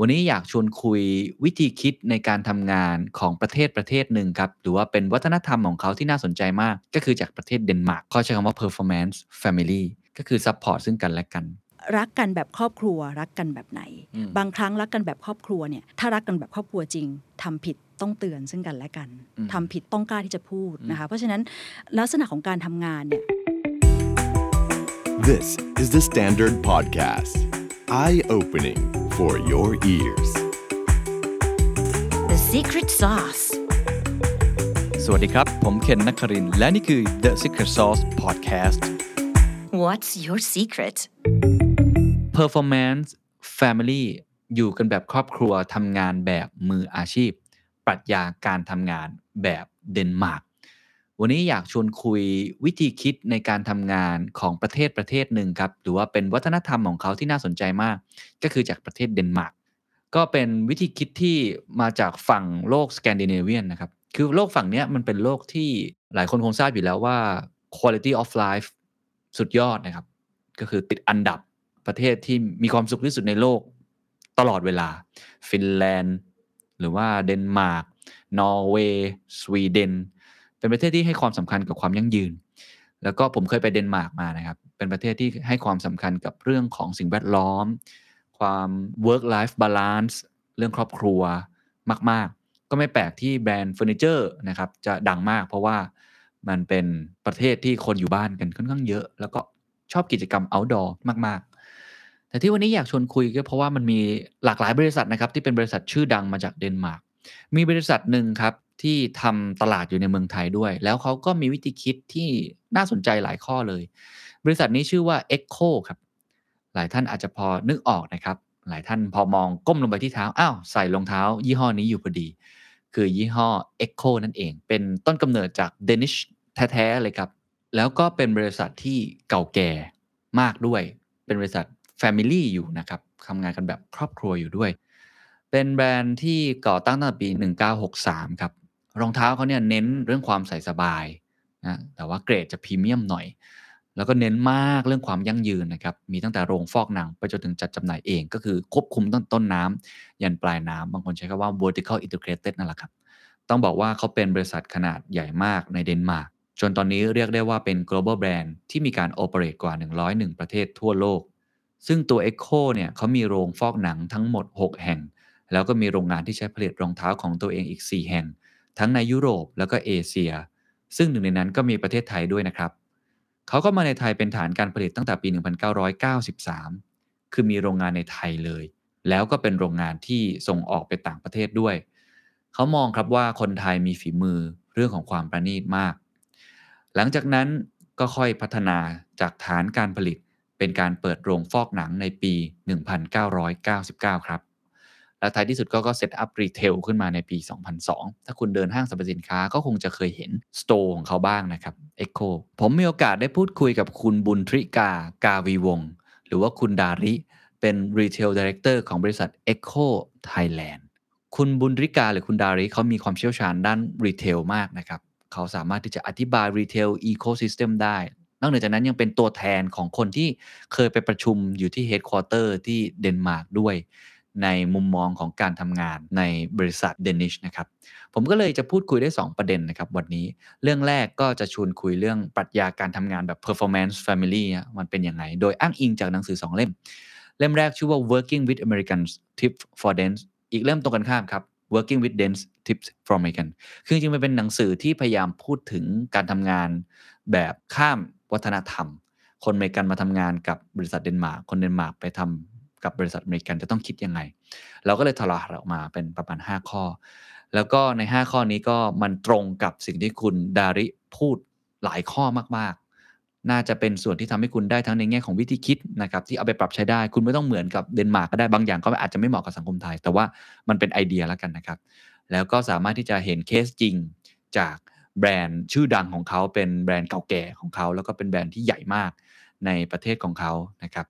วันนี้อยากชวนคุยวิธีคิดในการทำงานของประเทศประเทศหนึ่งครับ หรือว่าเป็นวัฒนธรรมของเขาที่น่าสนใจมาก ก็คือจากประเทศเดนมาร์กเขาใช้คำว่า performance family ก็คือ support ซึ่งกันและกันรักกันแบบครอบครัวรักกันแบบไหนอืมบางครั้งรักกันแบบครอบครัวเนี่ยถ้ารักกันแบบครอบครัวจริงทำผิดต้องเตือนซึ่งกันและกันอืมทำผิดต้องกล้าที่จะพูดนะคะเพราะฉะนั้นลักษณะของการทำงานเนี่ย This is the Standard Podcast. Eye opening for your ears. The secret sauce. สวัสดีครับ ผมเคนนักครินทร์และนี่คือ The Secret Sauce Podcast What's your secret? Performance Family อยู่กันแบบครอบครัวทำงานแบบมืออาชีพ ปรัชญาการทำงานแบบเดนมาร์ก วันนี้อยากชวนคุยวิธีคิดในการทำงานของประเทศประเทศหนึ่งครับ หรือว่าเป็นวัฒนธรรมของเขาที่น่าสนใจมาก ก็คือจากประเทศเดนมาร์กก็เป็นวิธีคิดที่มาจากฝั่งโลกสแกนดิเนเวียนนะครับ คือโลกฝั่งนี้มันเป็นโลกที่หลายคนคงทราบอยู่แล้วว่า quality of life สุดยอดนะครับ ก็คือติดอันดับประเทศที่มีความสุขที่สุดในโลกตลอดเวลา ฟินแลนด์ หรือว่าเดนมาร์กนอร์เวย์สวีเดน เป็นประเทศที่ให้ความสำคัญกับความยั่งยืน แล้วก็ผมเคยไปเดนมาร์กมานะครับ เป็นประเทศที่ให้ความสำคัญกับเรื่องของสิ่งแวดล้อม ความ work life balance เรื่องครอบครัวมาก ๆ ก็ไม่แปลกที่แบรนด์เฟอร์นิเจอร์นะครับจะดังมาก เพราะว่ามันเป็นประเทศที่คนอยู่บ้านกันค่อนข้างเยอะ แล้วก็ชอบกิจกรรม outdoor มาก ๆ แต่ที่วันนี้อยากชวนคุยก็เพราะว่ามันมีหลากหลายบริษัทนะครับที่เป็นบริษัทชื่อดังมาจากเดนมาร์กมีบริษัทหนึ่งครับ ที่ทำตลาดอยู่ในเมืองไทยด้วย แล้วเขาก็มีวิธีคิดที่น่าสนใจหลายข้อเลย บริษัทนี้ชื่อว่า Echo ครับ หลายท่านอาจจะพอนึกออกนะครับ หลายท่านพอมองก้มลงไปที่เท้า อ้าว ใส่รองเท้า ยี่ห้อนี้อยู่พอดี คือยี่ห้อ Echo นั่นเอง เป็นต้นกำเนิดจากเดนิชแท้ๆเลยครับ แล้วก็เป็นบริษัทที่เก่าแก่มากด้วย เป็นบริษัท Family อยู่นะครับทำงานกันแบบครอบครัวอยู่ด้วย เป็นแบรนด์ที่ก่อตั้งตั้งแต่ปี 1963 ครับ รองเท้าเขาเนี่ยเน้นเรื่องความใส่สบายนะแต่ว่าเกรดจะพรีเมียมหน่อย แล้วก็เน้นมากเรื่องความยั่งยืนนะครับ มีตั้งแต่โรงฟอกหนังไปจนถึงจัดจำหน่ายเอง ก็คือควบคุมต้นต้นน้ำยันปลายน้ำบางคนใช้คำว่า vertical integrated นั่นแหละครับ ต้องบอกว่าเขาเป็นบริษัทขนาดใหญ่มากในเดนมาร์กจนตอนนี้เรียกได้ว่าเป็น global brand ที่มีการ operate กว่า 101 ประเทศทั่วโลก ซึ่งตัว Echo เนี่ยเขามีโรงฟอกหนังทั้งหมด 6 แห่ง แล้วก็มีโรงงานที่ใช้ผลิตรองเท้าของตัวเองอีก 4 แห่ง ทั้งในยุโรปแล้วก็เอเชีย ซึ่งหนึ่งในนั้นก็มีประเทศไทยด้วยนะครับ เขาก็มาในไทยเป็นฐานการผลิตตั้งแต่ปี 1993 คือมีโรงงานในไทยเลย แล้วก็เป็นโรงงานที่ส่งออกไปต่างประเทศด้วย เขามองครับว่าคนไทยมีฝีมือเรื่องของความประณีตมาก หลังจากนั้นก็ค่อยพัฒนาจากฐานการผลิตเป็นการเปิดโรงฟอกหนังในปี 1999 ครับ แล้วท้ายที่สุดก็ก็ set up retail ขึ้นมาในปี 2002 ถ้าคุณเดินห้างสรรพสินค้าก็คงจะเคยเห็น store ของเขาบ้างนะครับ ECCO ผมมีโอกาสได้พูดคุยกับคุณบุญทริกากาวีวงศ์หรือว่าคุณดาริ เป็นรีเทลดี r e c เตอร์ของบริษัท ECCO Thailand คุณบุญริกาหรือคุณดาริเขามีความเชี่ยวชาญด้าน retail มากนะครับ เขาสามารถที่จะอธิบาย retail ecosystem ได้ นอกเหนือจากนั้นยังเป็นตัวแทนของคนที่เคยไปประชุมอยู่ที่เฮดค q u เตอร์ที่เดนมาร์กด้วย ในมุมมองของการทำงานในบริษัท Danish นะครับ ผมก็เลยจะพูดคุยได้ 2 ประเด็นนะครับ วันนี้เรื่องแรกก็จะชวนคุยเรื่องปรัชญาการทำงานแบบ performance family มันเป็นยังไง โดยอ้างอิงจากหนังสือ 2 เล่ม เล่มแรกชื่อว่า working with Americans tips for dance อีกเล่มตรงกันข้ามครับ working with dance tips for American คือจริงๆมันเป็นหนังสือที่พยายามพูดถึงการทำงานแบบข้ามวัฒนธรรม คนอเมริกันมาทำงานกับบริษัทเดนมาร์กคนเดนมาร์กไปทำ กับบริษัทอเมริกันจะต้องคิดยังไง เราก็เลยทลาออกมาเป็นประมาณ 5 ข้อ แล้วก็ใน 5 ข้อนี้ก็มันตรงกับสิ่งที่คุณดาริพูดหลายข้อมากๆ น่าจะเป็นส่วนที่ทำให้คุณได้ทั้งในแง่ของวิธีคิดนะครับที่เอาไปปรับใช้ได้ คุณไม่ต้องเหมือนกับเดนมาร์กก็ได้บางอย่างก็อาจจะไม่เหมาะกับสังคมไทย แต่ว่ามันเป็นไอเดียแล้วกันนะครับ แล้วก็สามารถที่จะเห็นเคสจริงจากแบรนด์ชื่อดังของเขาเป็นแบรนด์เก่าแก่ของเขา แล้วก็เป็นแบรนด์ที่ใหญ่มากในประเทศของเขานะครับ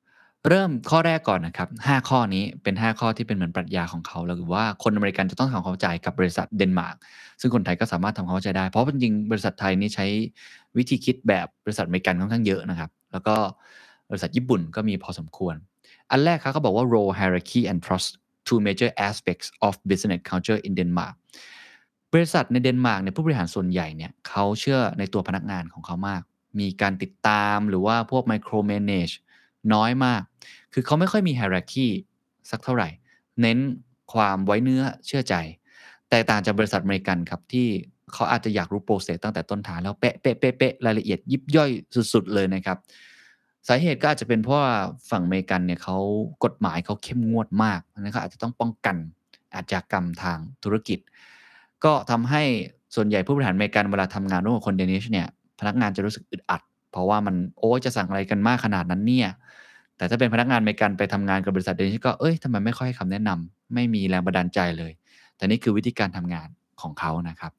เริ่มข้อแรกก่อนนะครับ 5 ข้อนี้เป็น 5 ข้อที่เป็นเหมือนปรัชญาของเขาแล้วหรือว่าคนอเมริกันจะต้องทำความเข้าใจกับบริษัทเดนมาร์กซึ่งคนไทยก็สามารถทำความเข้าใจได้ เพราะจริงๆบริษัทไทยนี่ใช้วิธีคิดแบบบริษัทอเมริกันค่อนข้างเยอะนะครับ แล้วก็บริษัทญี่ปุ่นก็มีพอสมควร อันแรกครับเขาบอกว่า role hierarchy and trust two major aspects of business culture in Denmark บริษัทในเดนมาร์กเนี่ยผู้บริหารส่วนใหญ่เนี่ยเขาเชื่อในตัวพนักงานของเขามาก มีการติดตามหรือว่าพวก micro manage น้อยมาก คือเขาไม่ค่อยมี hierarchy สักเท่าไหร่ เน้นความไว้เนื้อเชื่อใจ แต่ต่างจากบริษัทอเมริกันครับที่เขาอาจจะอยากรู้ process ตั้งแต่ต้นทางแล้วเป๊ะเป๊ะเป๊ะเป๊ะรายละเอียดยิบย่อยสุด ๆ เลยนะครับ สาเหตุก็อาจจะเป็นเพราะว่าฝั่งอเมริกันเนี่ยเขากฎหมายเขาเข้มงวดมากนั้นเขาอาจจะต้องป้องกันอาชญากรรมทางธุรกิจ ก็ทำให้ส่วนใหญ่ผู้บริหารอเมริกันเวลาทำงานร่วมกับคน Danish เนี่ยพนักงานจะรู้สึกอึดอัด เพราะว่ามันโอ้จะสั่งอะไรกันมากขนาดนั้นเนี่ยแต่ถ้าเป็นพนักงานอเมริกันไปทำงานกับบริษัท Danish ก็เอ้ยทำไมไม่ค่อยให้คำแนะนำไม่มีแรงบันดาลใจเลย แต่นี่คือวิธีการทำงานของเขานะครับ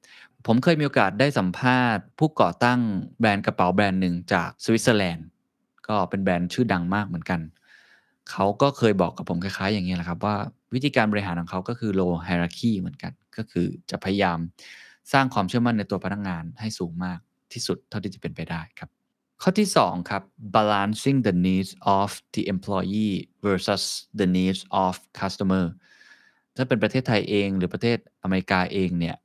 ผมเคยมีโอกาสได้สัมภาษณ์ ผู้ก่อตั้งแบรนด์กระเป๋าแบรนด์หนึ่งจากสวิตเซอร์แลนด์ก็เป็นแบรนด์ชื่อดังมากเหมือนกัน เขาก็เคยบอกกับผมคล้ายๆ อย่างนี้แหละครับ ว่าวิธีการบริหารของเขาก็คือ low hierarchy เหมือนกัน ก็คือจะพยายามสร้างความเชื่อมั่นในตัวพนักงานให้สูงมากที่สุดเท่าที่จะเป็นไปได้ครับ ข้อที่2ครับ balancing the needs of the employee versus the needs of customer ถ้าเป็นประเทศไทยเองหรือประเทศอเมริกาเองเนี่ย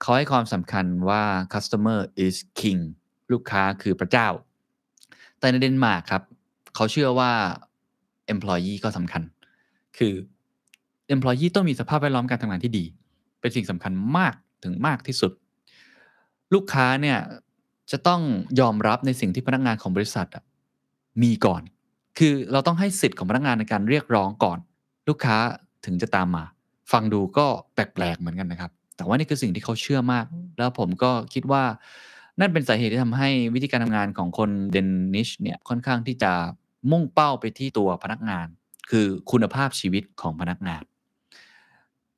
เขาให้ความสำคัญว่า customer is king ลูกค้าคือพระเจ้า แต่ในเดนมาร์กครับ เขาเชื่อว่า employee ก็สำคัญ คือ employee ต้องมีสภาพแวดล้อมการทำงานที่ดี เป็นสิ่งสำคัญมากถึงมากที่สุด ลูกค้าเนี่ย จะต้องยอมรับในสิ่งที่พนักงานของบริษัทมีก่อน คือเราต้องให้สิทธิ์ของพนักงานในการเรียกร้องก่อน ลูกค้าถึงจะตามมา ฟังดูก็แปลกๆเหมือนกันนะครับ แต่ว่านี่คือสิ่งที่เขาเชื่อมาก แล้วผมก็คิดว่านั่นเป็นสาเหตุที่ทำให้วิธีการทำงานของคนเดนนิชเนี่ยค่อนข้างที่จะมุ่งเป้าไปที่ตัวพนักงาน คือคุณภาพชีวิตของพนักงาน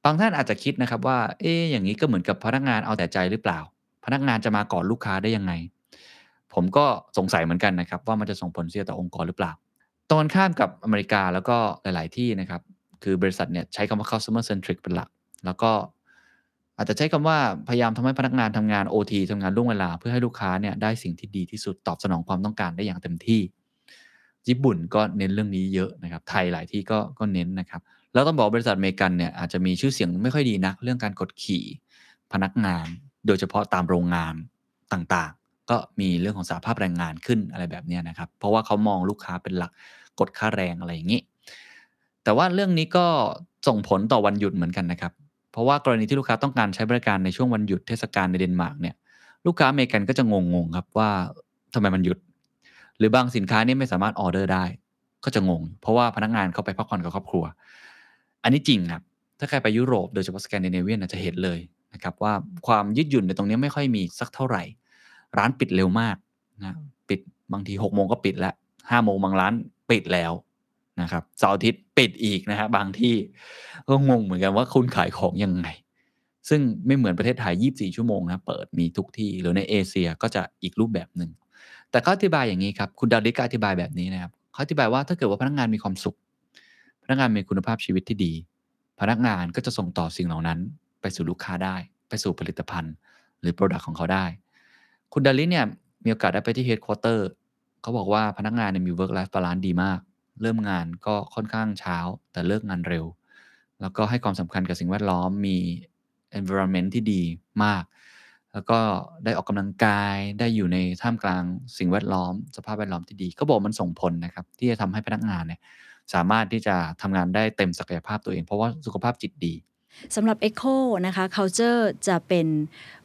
บางท่านอาจจะคิดนะครับว่า เอ๊อย่างนี้ก็เหมือนกับพนักงานเอาแต่ใจหรือเปล่า พนักงานจะมาก่อนลูกค้าได้ยังไง ผมก็สงสัยเหมือนกันนะครับ ว่ามันจะส่งผลเสียต่อองค์กรหรือเปล่า ตอนข้ามกับอเมริกาแล้วก็หลาย ๆ ที่นะครับ คือบริษัทเนี่ยใช้คำว่า customer centric เป็นหลัก แล้วก็อาจจะใช้คำว่าพยายามทำให้พนักงานทำงาน OT ทำงานล่วงเวลา เพื่อให้ลูกค้าเนี่ยได้สิ่งที่ดีที่สุดตอบสนองความต้องการได้อย่างเต็มที่ ญี่ปุ่นก็เน้นเรื่องนี้เยอะนะครับ ไทยหลายที่ก็ก็เน้นนะครับ แล้วต้องบอกบริษัทอเมริกันเนี่ยอาจจะมีชื่อเสียงไม่ค่อยดีนักเรื่องการกดขี่พนักงาน โดยเฉพาะตามโรงงานต่างๆ ก็มีเรื่องของสาภาพแรงงานขึ้นอะไรแบบนี้นะครับ เพราะว่าเขามองลูกค้าเป็นหลักกดค่าแรงอะไรอย่างนี้ แต่ว่าเรื่องนี้ก็ส่งผลต่อวันหยุดเหมือนกันนะครับ เพราะว่ากรณีที่ลูกค้าต้องการใช้บริการในช่วงวันหยุดเทศกาลในเดนมาร์กเนี่ยลูกค้าอเมริกันก็จะงงๆครับว่าทำไมมันหยุด หรือบางสินค้านี่ไม่สามารถออเดอร์ได้ ก็จะงง เพราะว่าพนักงานเขาไปพักผ่อนกับครอบครัว อันนี้จริงครับ ถ้าใครไปยุโรปโดยเฉพาะสแกนดิเนเวียนจะเห็นเลย นะครับว่าความยืดหยุ่นในตรงนี้ไม่ค่อยมีสักเท่าไหร่ ร้านปิดเร็วมากนะปิดบางที6กโมงก็ปิดแล้วห้าโมงบางร้านปิดแล้วนะครับเสาร์อาทิตย์ปิดอีกนะฮะบางที่ก็งงเหมือนกันว่าคุณขายของยังไง ซึ่งไม่เหมือนประเทศไทย 24 ชั่วโมงนะเปิดมีทุกที่หรือในเอเชียก็จะอีกรูปแบบหนึ่งแต่เขาอธิบายอย่างนี้ครับคุณดาริกาอธิบายแบบนี้นะครับเขาอธิบายว่าถ้าเกิดว่าพนักงานมีความสุข พนักงานมีคุณภาพชีวิตที่ดี พนักงานก็จะส่งต่อสิ่งเหล่านั้น ไปสู่ลูกค้าได้ ไปสู่ผลิตภัณฑ์ หรือ product ของเขาได้ คุณดาริเนี่ยมีโอกาสได้ไปที่เฮดค q u เตอร์เขาบอกว่าพนักงานเนี่ยมี work life balance ดีมาก เริ่มงานก็ค่อนข้างเช้า แต่เลิกงานเร็ว แล้วก็ให้ความสำคัญกับสิ่งแวดล้อมมี environment ที่ดีมาก แล้วก็ได้ออกกำลังกายได้อยู่ในท่ามกลางสิ่งแวดล้อม สภาพแวดล้อมที่ดีก็บอกมันส่งผลนะครับ ที่จะทำให้พนักงานเนี่ยสามารถที่จะทำงานได้เต็มศักยภาพตัวเอง เพราะว่าสุขภาพจิตดี สำหรับ Echo นะคะ culture จะเป็น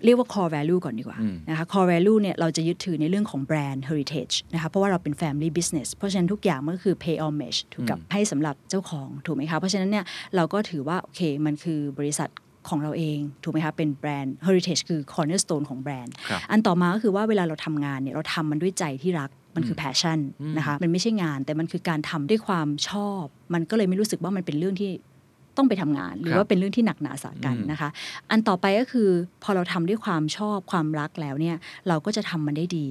เรียกว่า core value ก่อนดีกว่าอืมนะคะ core value เนี่ยเราจะยึดถือในเรื่องของแบรนด์ heritage นะคะเพราะว่าเราเป็น family business เพราะฉะนั้นทุกอย่างมันก็คือ pay homage ถูกกับให้สำหรับเจ้าของถูกไหมคะเพราะฉะนั้นเนี่ยเราก็ถือว่าโอเคมันคือบริษัทของเราเองถูกไหมคะเป็นแบรนด์ heritage คือ cornerstone ของแบรนด์ครับอันต่อมาก็คือว่าเวลาเราทำงานเนี่ยเราทำมันด้วยใจที่รักมันคือ passion อืมนะคะมันไม่ใช่งานแต่มันคือการทำด้วยความชอบ มันก็เลยไม่รู้สึกว่ามันเป็นเรื่องที่ ต้องไปทำงาน หรือว่าเป็นเรื่องที่หนักหนาสากันอืมนะคะ อันต่อไปก็คือพอเราทำด้วยความชอบความรักแล้วเนี่ยเราก็จะทำมันได้ดี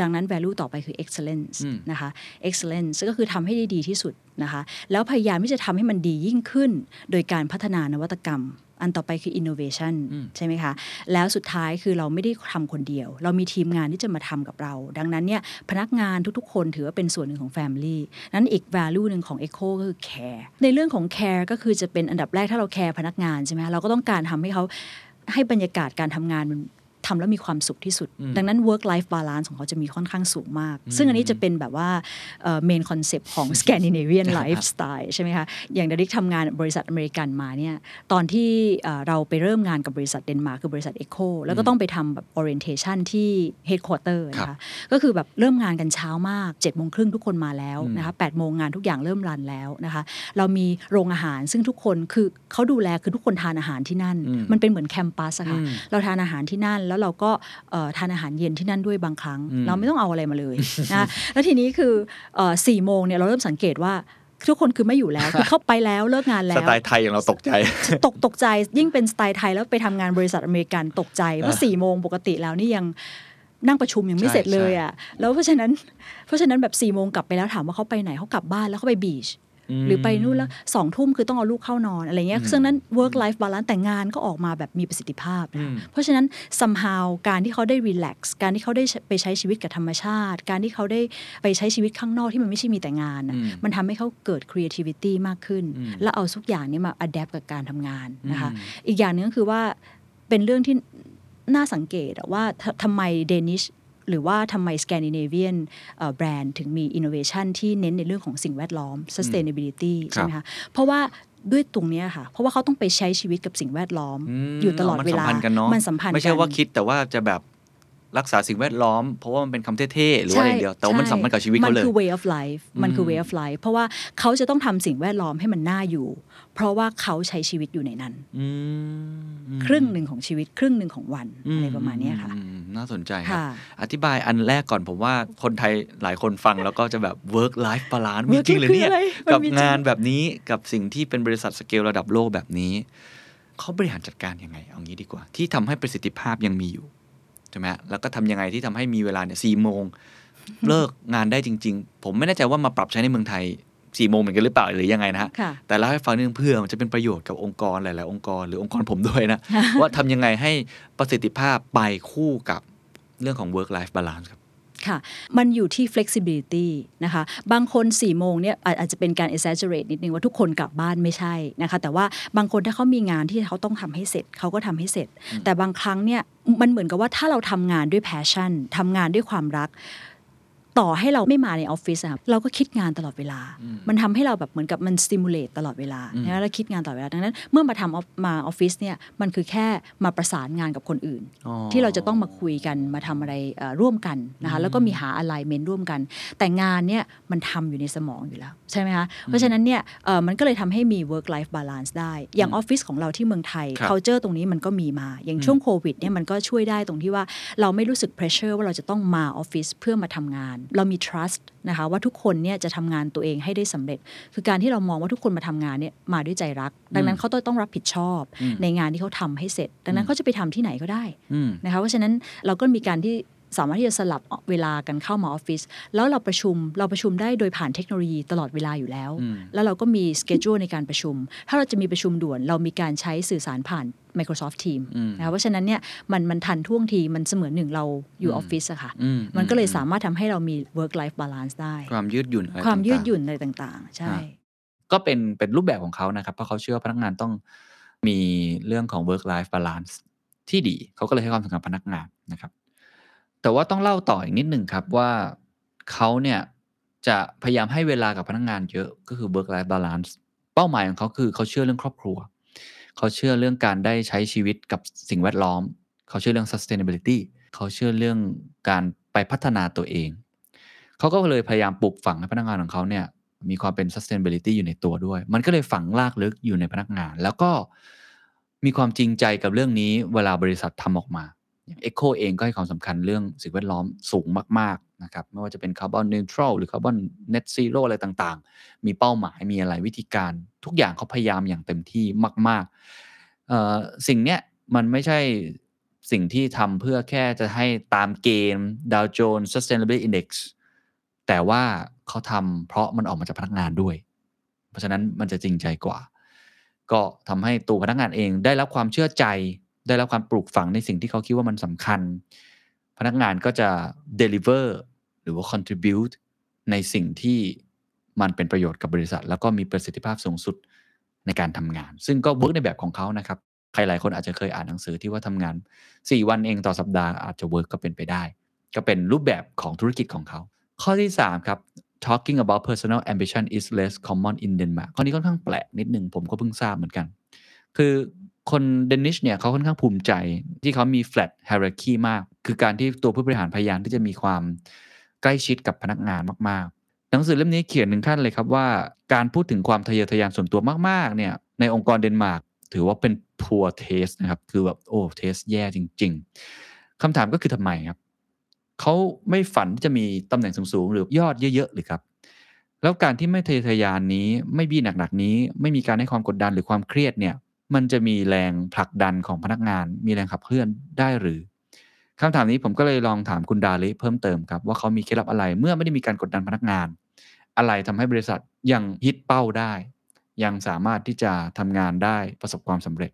ดังนั้น value ต่อไปคือ excellence อืมนะคะ excellence ก็คือทำให้ได้ดีที่สุดนะคะ แล้วพยายามที่จะทำให้มันดียิ่งขึ้น โดยการพัฒนานวัตกรรม อันต่อไปคือ innovation ใช่ไหมคะ แล้วสุดท้ายคือเราไม่ได้ทำคนเดียว เรามีทีมงานที่จะมาทำกับเรา ดังนั้นเนี่ยพนักงานทุกๆ คนถือว่าเป็นส่วนหนึ่งของ Family นั้นอีก value หนึ่งของ Echo ก็คือ care ในเรื่องของ care ก็คือจะเป็นอันดับแรกถ้าเรา care พนักงานใช่ไหมคะเราก็ต้องการทำให้เขาให้บรรยากาศการทำงานมัน ทำแล้วมีความสุขที่สุด ดังนั้น work life balance ของเขาจะมีค่อนข้างสูงมาก ซึ่งอันนี้จะเป็นแบบว่าเอ่อ main concept ของ Scandinavian lifestyle ใช่ไหมคะ อย่างดาริกทำงานบริษัทอเมริกันมาเนี่ยตอนที่เอ่อเราไปเริ่มงานกับบริษัทเดนมาร์กคือบริษัท Echo แล้วก็ต้องไปทำแบบ orientation ที่ headquarter นะคะก็คือแบบเริ่มงานกันเช้ามาก7จ็ดโมงครึ่งทุกคนมาแล้วนะคะแปดโมงงานทุกอย่างเริ่มรันแล้วนะคะเรามีโรงอาหารซึ่งทุกคนคือเขาดูแลคือทุกคนทานอาหารที่นั่น มันเป็นเหมือนแคมปัสอะค่ะเราทานอาหารที่นั่นแล้วเราก็เอ่อทานอาหารเย็นที่นั่นด้วยบางครั้ง เราไม่ต้องเอาอะไรมาเลยนะแล้วทีนี้คือเอ่อสี่โมงเนี่ยเราเริ่มสังเกตว่าทุกคนคือไม่อยู่แล้วคือเข้าไปแล้วเลิกงานแล้สวไตล์ไทยอย่างเราตกใจ ตกตกใจยิ่งเป็นสไตล์ไทยแล้วไปทำงานบริษัทอเมริกันตกใจว่าสี่โมงปกติแล้วนี่ยังนั่งประชุมยังไม่ใช่เสร็จเลยใช่อะแล้วเพราะฉะนั้นเพราะฉะนั้นแบบสี่โมงกลับไปแล้วถามว่าเขาไปไหนเขากลับบ้านแล้วเขาไปบีช หรือไปนู่นแล้วสองทุ่มคือต้องเอาลูกเข้านอนอะไรเงี้ยซึ่งนั้น work life balance แต่งานก็ออกมาแบบมีประสิทธิภาพนะเพราะฉะนั้น somehow การที่เขาได้ relax การที่เขาได้ไปใช้ชีวิตกับธรรมชาติ การที่เขาได้ไปใช้ชีวิตข้างนอกที่มันไม่ใช่มีแต่งานน่ะมันทำให้เขาเกิด creativity มากขึ้น แล้วเอาทุกอย่างนี้มา adapt กับการทำงานนะคะอีกอย่างหนึงก็คือว่าเป็นเรื่องที่น่าสังเกตอะว่าททำไมเดนิช หรือว่าทำไมสแกนดิเนเวียนแบรนด์ถึงมี innovation ที่เน้นในเรื่องของสิ่งแวดล้อม sustainability ใช่ไหมคะเพราะว่าด้วยตรงเนี้ยค่ะ เพราะว่าเขาต้องไปใช้ชีวิตกับสิ่งแวดล้อม อยู่ตลอดเวลา มันสัมพันธ์กันเนาะมันสัมพันธ์ไม่ใช่กันว่าคิดแต่ว่าจะแบบ รักษาสิ่งแวดล้อม เพราะว่ามันเป็นคำเท่ๆหรือว่าอะไรเดียว แต่ว่ามันใช่สัมพันธ์กับชีวิตเขาเลย มันคือ way of life มันคือ way of life เพราะว่าเขาจะต้องทำสิ่งแวดล้อมให้มันน่าอยู่ เพราะว่าเขาใช้ชีวิตอยู่ในนั้นอืมครึ่งหนึ่งของชีวิตครึ่งหนึ่งของวันอะไรประมาณเนี้ยค่ะอืมน่าสนใจครับค่ะอธิบายอันแรกก่อนผมว่าคนไทยหลายคนฟังแล้วก็จะแบบ work life balance มี Work จริงเลยเนี่ยคืออะไรมันกับมีจริงงานแบบนี้กับสิ่งที่เป็นบริษัทสเกลระดับโลกแบบนี้เขาบริหารจัดการยังไงเอางี้ดีกว่า ที่ทำให้ประสิทธิภาพยังมีอยู่ ใช่ไหมฮะแล้วก็ทำยังไงที่ทำให้มีเวลาเนี่ยสี่โมงเลิกงานได้จริง ๆ ผมไม่แน่ใจว่ามาปรับใช้ในเมืองไทยสี่โมงเหมือนกันหรือเปล่าหรือยังไงนะฮะค่ะแต่เล่าให้ฟังนึงเพื่อมันจะเป็นประโยชน์กับองค์กรหลาย ๆ องค์กรหรือองค์กรผมด้วยนะ ว่าทำยังไงให้ประสิทธิภาพไปคู่กับเรื่องของ work life balance ครับ ค่ะ มันอยู่ที่ flexibility นะคะ บางคน4ี่โมงเนี่ยอาจอาจจะเป็นการ exaggerate นิดนึงว่าทุกคนกลับบ้านไม่ใช่นะคะ แต่ว่าบางคนถ้าเขามีงานที่เขาต้องทำให้เสร็จเขาก็ทำให้เสร็จ แต่บางครั้งเนี่ยมันเหมือนกับว่าถ้าเราทำงานด้วย passion ทำงานด้วยความรัก ต่อให้เราไม่มาในออฟฟิศอะเราก็คิดงานตลอดเวลา มันทำให้เราแบบเหมือนกับมัน stimulate ตลอดเวลานะแล้วคิดงานตลอดเวลาดังนั้น เมื่อมาทำ off- มาออฟฟิศเนี่ยมันคือแค่มาประสานงานกับคนอื่นอ๋อที่เราจะต้องมาคุยกันมาทำอะไรเอ่อร่วมกันนะคะแล้วก็มีหา alignment ร่วมกัน แต่งานเนี่ยมันทำอยู่ในสมองอยู่แล้วใช่ไหมคะเพราะฉะนั้นเนี่ยเอ่อมันก็เลยทำให้มี work life balance ได้อย่างออฟฟิศของเราที่เมืองไทยครับ culture ตรงนี้มันก็มีมา อย่างช่วงโควิดเนี่ยมันก็ช่วยได้ตรงที่ว่าเราไม่รู้สึก pressure ว่าเราจะต้องมาออฟฟิศเพื่อมาทำงานเรามี trust นะคะว่าทุกคนเนี่ยจะทำงานตัวเองให้ได้สำเร็จ คือการที่เรามองว่าทุกคนมาทำงานเนี่ยมาด้วยใจรัก ดังนั้นเขาต้องต้องรับผิดชอบในงานที่เขาทำให้เสร็จ ดังนั้นเขาจะไปทำที่ไหนก็ได้อืมนะคะเพราะฉะนั้นเราก็มีการที่ สามารถที่จะสลับเวลากันเข้ามาออฟฟิศแล้วเราประชุมเราประชุมได้โดยผ่านเทคโนโลยีตลอดเวลาอยู่แล้ว แล้วเราก็มีสเกจ u l e ในการประชุม ถ้าเราจะมีประชุมด่วนเรามีการใช้สื่อสารผ่าน Microsoft Teams นะคะเพราะฉะนั้นเนี่ยมันมันทันท่วงทีมันเสมือนหนึ่งเราอยู่ออฟฟิศอะค่ะอืมมันก็เลยสามารถทำให้เรามี work life balance ได้ ความยืดหยุ่นอะไรความยืดต่งๆหยุ่นอะไรต่างๆ ใช่อ่าก็เป็นเป็นรูปแบบของเขานะครับ เพราะเขาเชื่อว่าพนักงานต้องมีเรื่องของ work life balance ที่ดี เขาก็เลยให้ความสำคัญพนักงานนะครับ แต่ว่าต้องเล่าต่ออีกนิดหนึ่งครับว่าเขาเนี่ยจะพยายามให้เวลากับพนักงานเยอะก็คือ work life balance เป้าหมายของเขาคือเขาเชื่อเรื่องครอบครัว เขาเชื่อเรื่องการได้ใช้ชีวิตกับสิ่งแวดล้อม เขาเชื่อเรื่อง sustainability เขาเชื่อเรื่องการไปพัฒนาตัวเอง เขาก็เลยพยายามปลูกฝังให้พนักงานของเขาเนี่ยมีความเป็น sustainability อยู่ในตัวด้วย มันก็เลยฝังรากลึกอยู่ในพนักงาน แล้วก็มีความจริงใจกับเรื่องนี้เวลาบริษัททำออกมา อย่าง ECCO เองก็ให้ความสำคัญเรื่องสิ่งแวดล้อมสูงมากๆนะครับไม่ว่าจะเป็น carbon neutral หรือ carbon net zero อะไรต่างๆ มีเป้าหมายมีอะไรวิธีการทุกอย่างเขาพยายามอย่างเต็มที่มากๆสิ่งเนี้ยมันไม่ใช่สิ่งที่ทำเพื่อแค่จะให้ตามเกณฑ์ดาวโจนส์ Sustainability Index แต่ว่าเขาทำเพราะมันออกมาจากพนักงานด้วย เพราะฉะนั้นมันจะจริงใจกว่า ก็ทำให้ตัวพนักงานเองได้รับความเชื่อใจ ได้รับความปลูกฝังในสิ่งที่เขาคิดว่ามันสำคัญ พนักงานก็จะ deliver หรือว่า contribute ในสิ่งที่มันเป็นประโยชน์กับบริษัท แล้วก็มีประสิทธิภาพสูงสุดในการทำงาน ซึ่งก็ work ในแบบของเขานะครับ ใครหลายคนอาจจะเคยอ่านหนังสือที่ว่าทำงาน 4 วันเองต่อสัปดาห์อาจจะ work ก็เป็นไปได้ ก็เป็นรูปแบบของธุรกิจของเขา ข้อที่ 3 ครับ talking about personal ambition is less common in Denmark ข้อนี้ค่อนข้างแปลกนิดนึงผมก็เพิ่งทราบเหมือนกัน คือคน Danish เนี่ยเขาค่อนข้างภูมิใจที่เขามี flat hierarchy มาก คือการที่ตัวผู้บริหารพยายามที่จะมีความใกล้ชิดกับพนักงานมากๆ หนังสือเล่มนี้เขียนหนึ่งขั้นเลยครับว่า การพูดถึงความทะเยอทะยานส่วนตัวมากๆเนี่ยในองค์กรเดนมาร์กถือว่าเป็น poor taste นะครับ คือแบบโอ้ taste แย่จริง ๆคำถามก็คือทำไมครับเขาไม่ฝันที่จะมีตำแหน่งสูงๆหรือยอดเยอะๆหรือครับแล้วการที่ไม่ทะเยอทะยานนี้ไม่บี้หนักๆนี้ ไม่มีการให้ความกดดันหรือความเครียดเนี่ย มันจะมีแรงผลักดันของพนักงาน มีแรงขับเคลื่อนได้หรือคำถามนี้ผมก็เลยลองถามคุณดาลิเพิ่มเติมครับว่าเขามีเคล็ดลับอะไรเมื่อไม่ได้มีการกดดันพนักงาน อะไรทำให้บริษัทยังฮิตเป้าได้ ยังสามารถที่จะทำงานได้ประสบความสำเร็จ